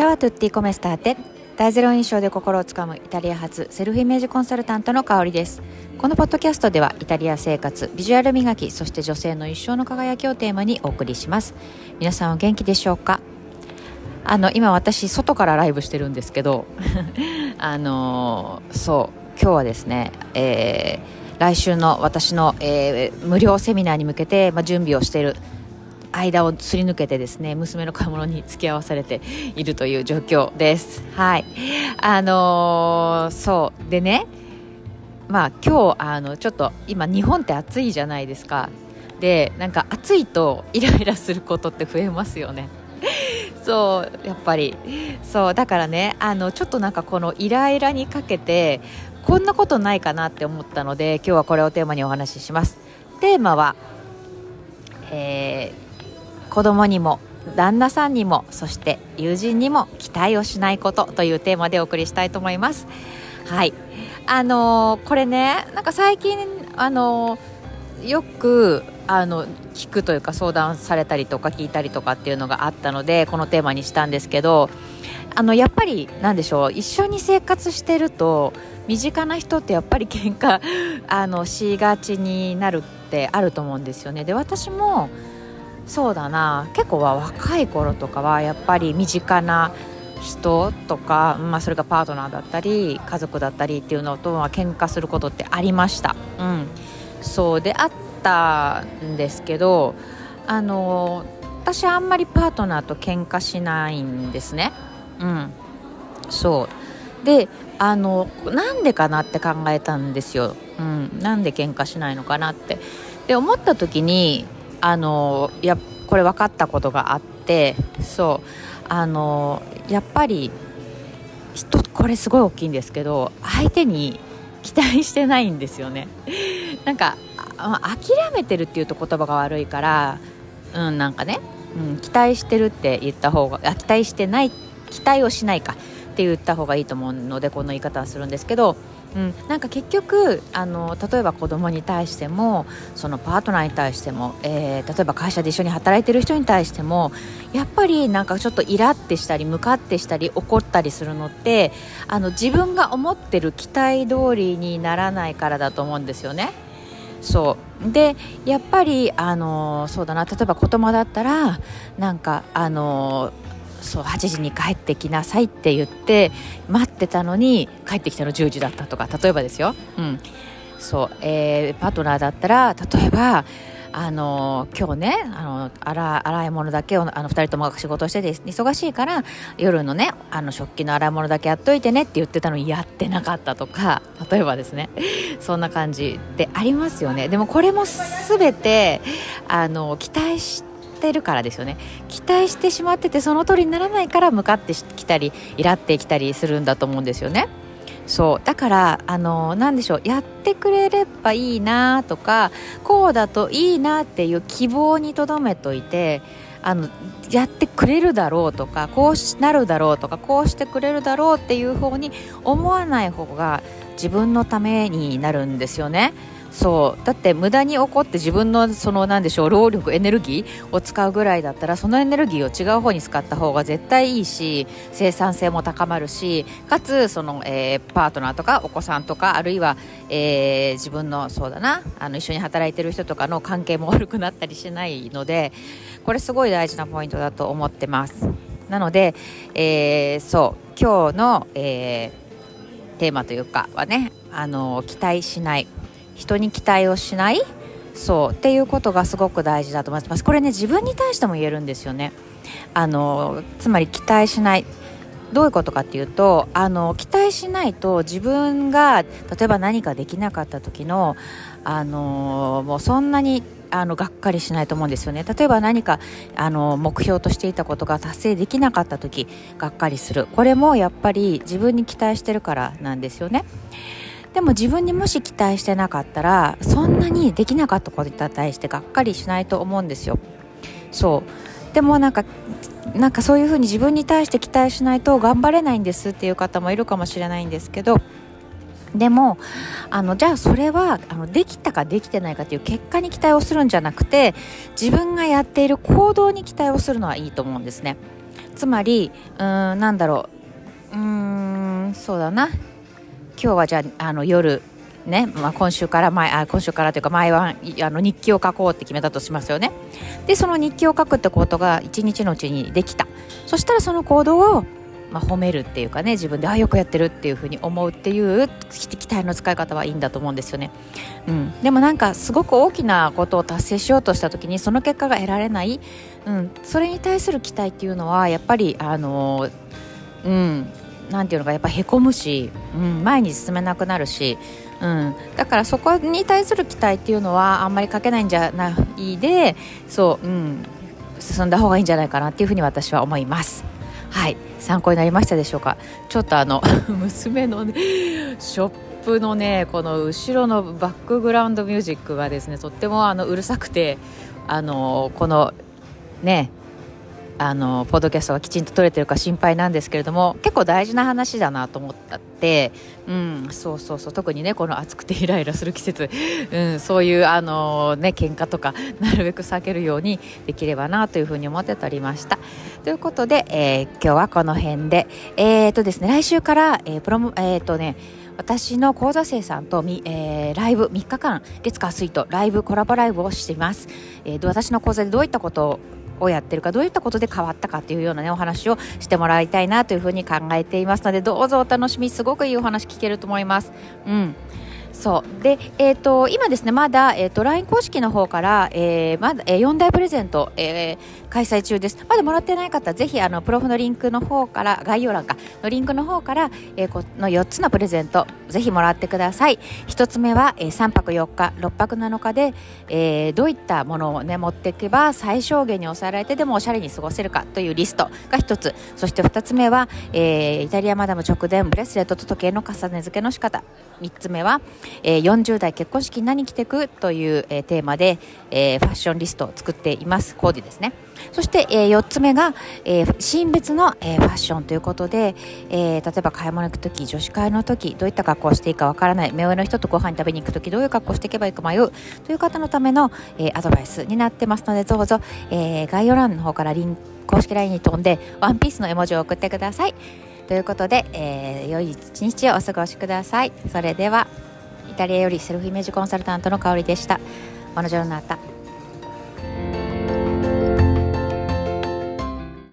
チャワトゥッティコメスターテ大ゼロ印象で心をつかむイタリア発セルフイメージコンサルタントの香りです。このポッドキャストではイタリア生活ビジュアル磨きそして女性の一生の輝きをテーマにお送りします。皆さんお元気でしょうか？あの今私外からライブしてるんですけど。あのそう今日はですね、えー、来週の私の、えー、無料セミナーに向けて、まあ、準備をしている間をすり抜けてですね娘の買い物に付き合わされているという状況です。はい。あのー、そう。でねまあ今日あのちょっと今日本って暑いじゃないですか。でなんか暑いとイライラすることって増えますよね。そうやっぱり。そうだからねあのちょっとなんかこのイライラにかけてこんなことないかなって思ったので今日はこれをテーマにお話しします。テーマは、えー子供にも旦那さんにもそして友人にも期待をしないことというテーマでお送りしたいと思います。はい。あのー、これねなんか最近あのー、よくあの聞くというか相談されたりとか聞いたりとかっていうのがあったのでこのテーマにしたんですけどあのやっぱりなんでしょう一緒に生活してると身近な人ってやっぱり喧嘩あのしがちになるってあると思うんですよね。で私もそうだな。結構は若い頃とかはやっぱり身近な人とか、まあ、それがパートナーだったり家族だったりっていうのとは喧嘩することってありました、うん、そうであったんですけどあの私あんまりパートナーと喧嘩しないんですね。うん。そう。であのなんでかなって考えたんですよ、うん、なんで喧嘩しないのかなって。で思った時にあのやこれ分かったことがあってそう。あのやっぱりこれすごい大きいんですけど相手に期待してないんですよね。なんか諦めてるっていうと言葉が悪いからうんなんかね、うん、期待してるって言った方があ期待してない期待をしないかって言った方がいいと思うのでこの言い方はするんですけどうん、なんか結局あの例えば子供に対してもそのパートナーに対しても、えー、例えば会社で一緒に働いてる人に対してもやっぱりなんかちょっとイラってしたりムカってしたり怒ったりするのってあの自分が思ってる期待通りにならないからだと思うんですよね。そう。でやっぱりあのそうだな。例えば子供だったらなんかあのそう8時に帰ってきなさいって言って待ってたのに帰ってきたの10時だったとか例えばですよ、うん。そうえー、パートナーだったら例えばあの今日ねあの洗洗い物だけをあの2人とも仕事してて忙しいから夜のねあの食器の洗い物だけやっといてねって言ってたのにやってなかったとか例えばですね。そんな感じでありますよね。でもこれも全てあの期待してってるからですよね。期待してしまっててその通りにならないから向かってきたりイラってきたりするんだと思うんですよね。そう。だからあの何でしょう。やってくれればいいなとかこうだといいなっていう希望にとどめといてあのやってくれるだろうとかこうなるだろうとかこうしてくれるだろうっていう方に思わない方が自分のためになるんですよね。そうだって無駄に怒って自分のそのなんでしょう労力エネルギーを使うぐらいだったらそのエネルギーを違う方に使った方が絶対いいし生産性も高まるしかつその、えー、パートナーとかお子さんとかあるいは、えー、自分のそうだなあの一緒に働いてる人とかの関係も悪くなったりしないのでこれすごい大事なポイントだと思ってます。なので、えー、そう今日の、えテーマというかはねあの期待しない人に期待をしない？そう。っていうことがすごく大事だと思います。これね自分に対しても言えるんですよね。あのつまり期待しない。どういうことかっていうとあの期待しないと自分が例えば何かできなかった時のあのもうそんなにあのがっかりしないと思うんですよね。例えば何かあの目標としていたことが達成できなかった時がっかりする。これもやっぱり自分に期待してるからなんですよね。でも自分にもし期待してなかったらそんなにできなかったことに対してがっかりしないと思うんですよ。そう。でもなんかなんかそういうふうに自分に対して期待しないと頑張れないんですっていう方もいるかもしれないんですけどでもあのじゃあそれはあのできたかできてないかという結果に期待をするんじゃなくて自分がやっている行動に期待をするのはいいと思うんですね。つまりうんなんだろう。うんそうだな。今日はじゃああの夜ね、まあ、今週から前あ今週からというか前はあの日記を書こうって決めたとしますよね。でその日記を書くってことが一日のうちにできた。そしたらその行動をまあ、褒めるっていうかね自分であよくやってるっていうふうに思うっていう期待の使い方はいいんだと思うんですよね、うん、でもなんかすごく大きなことを達成しようとした時にその結果が得られない、うん、それに対する期待っていうのはやっぱりあのうん。なんていうのかやっぱへこむし、うん、前に進めなくなるし、うん、だからそこに対する期待っていうのはあんまりかけないんじゃないでそう、うん、進んだ方がいいんじゃないかなっていうふうに私は思います。はい。参考になりましたでしょうか？ちょっとあの 娘の、ね、ショップのねこの後ろのバックグラウンドミュージックがですねとってもあのうるさくてあのこのねあのポッドキャストがきちんと撮れてるか心配なんですけれども結構大事な話だなと思ったって、うん、そうそうそう特にねこの暑くてイライラする季節、うん、そういうあのね喧嘩とかなるべく避けるようにできればなというふうに思って撮りました。ということで、えー、今日はこの辺でえー、とですね来週から、えー、プロモえっ、とね私の講座生さんとみ、えー、ライブ3日間月火水とライブコラボライブをしています、えー、私の講座でどういったことをやってるかどういったことで変わったかっていうようなねお話をしてもらいたいなというふうに考えていますのでどうぞお楽しみすごくいいお話聞けると思います。うんそうで、えーと、今ですねまだ、えーと、LINE 公式の方から、えーまだえー、4大プレゼント、えー、開催中です。まだもらってない方ぜひあのプロフのリンクの方から概要欄かのリンクの方から、えー、この4つのプレゼントぜひもらってください。1つ目は、えー、3泊4日6泊7日で、えー、どういったものを、ね、持っていけば最小限に抑えられてでもおしゃれに過ごせるかというリストが1つ。そして2つ目は、えー、イタリアマダム直伝ブレスレットと時計の重ね付けの仕方。3つ目は、えー、40代結婚式何着てく？という、えー、テーマで、えー、ファッションリストを作っています。コーディですね。そして、えー、4つ目が、えー、新別の、えー、ファッションということで、えー、例えば買い物行く時女子会の時どういった格好をしていいかわからない目上の人とご飯食べに行く時どういう格好をしていけばいいか迷うという方のための、えー、アドバイスになってますのでどうぞ、えー、概要欄の方からリン公式 LINE に飛んでワンピースの絵文字を送ってくださいということで、えー、良い一日をお過ごしくださいそれではイタリアよりセルフイメージコンサルタントの香りでした。Buona giornata.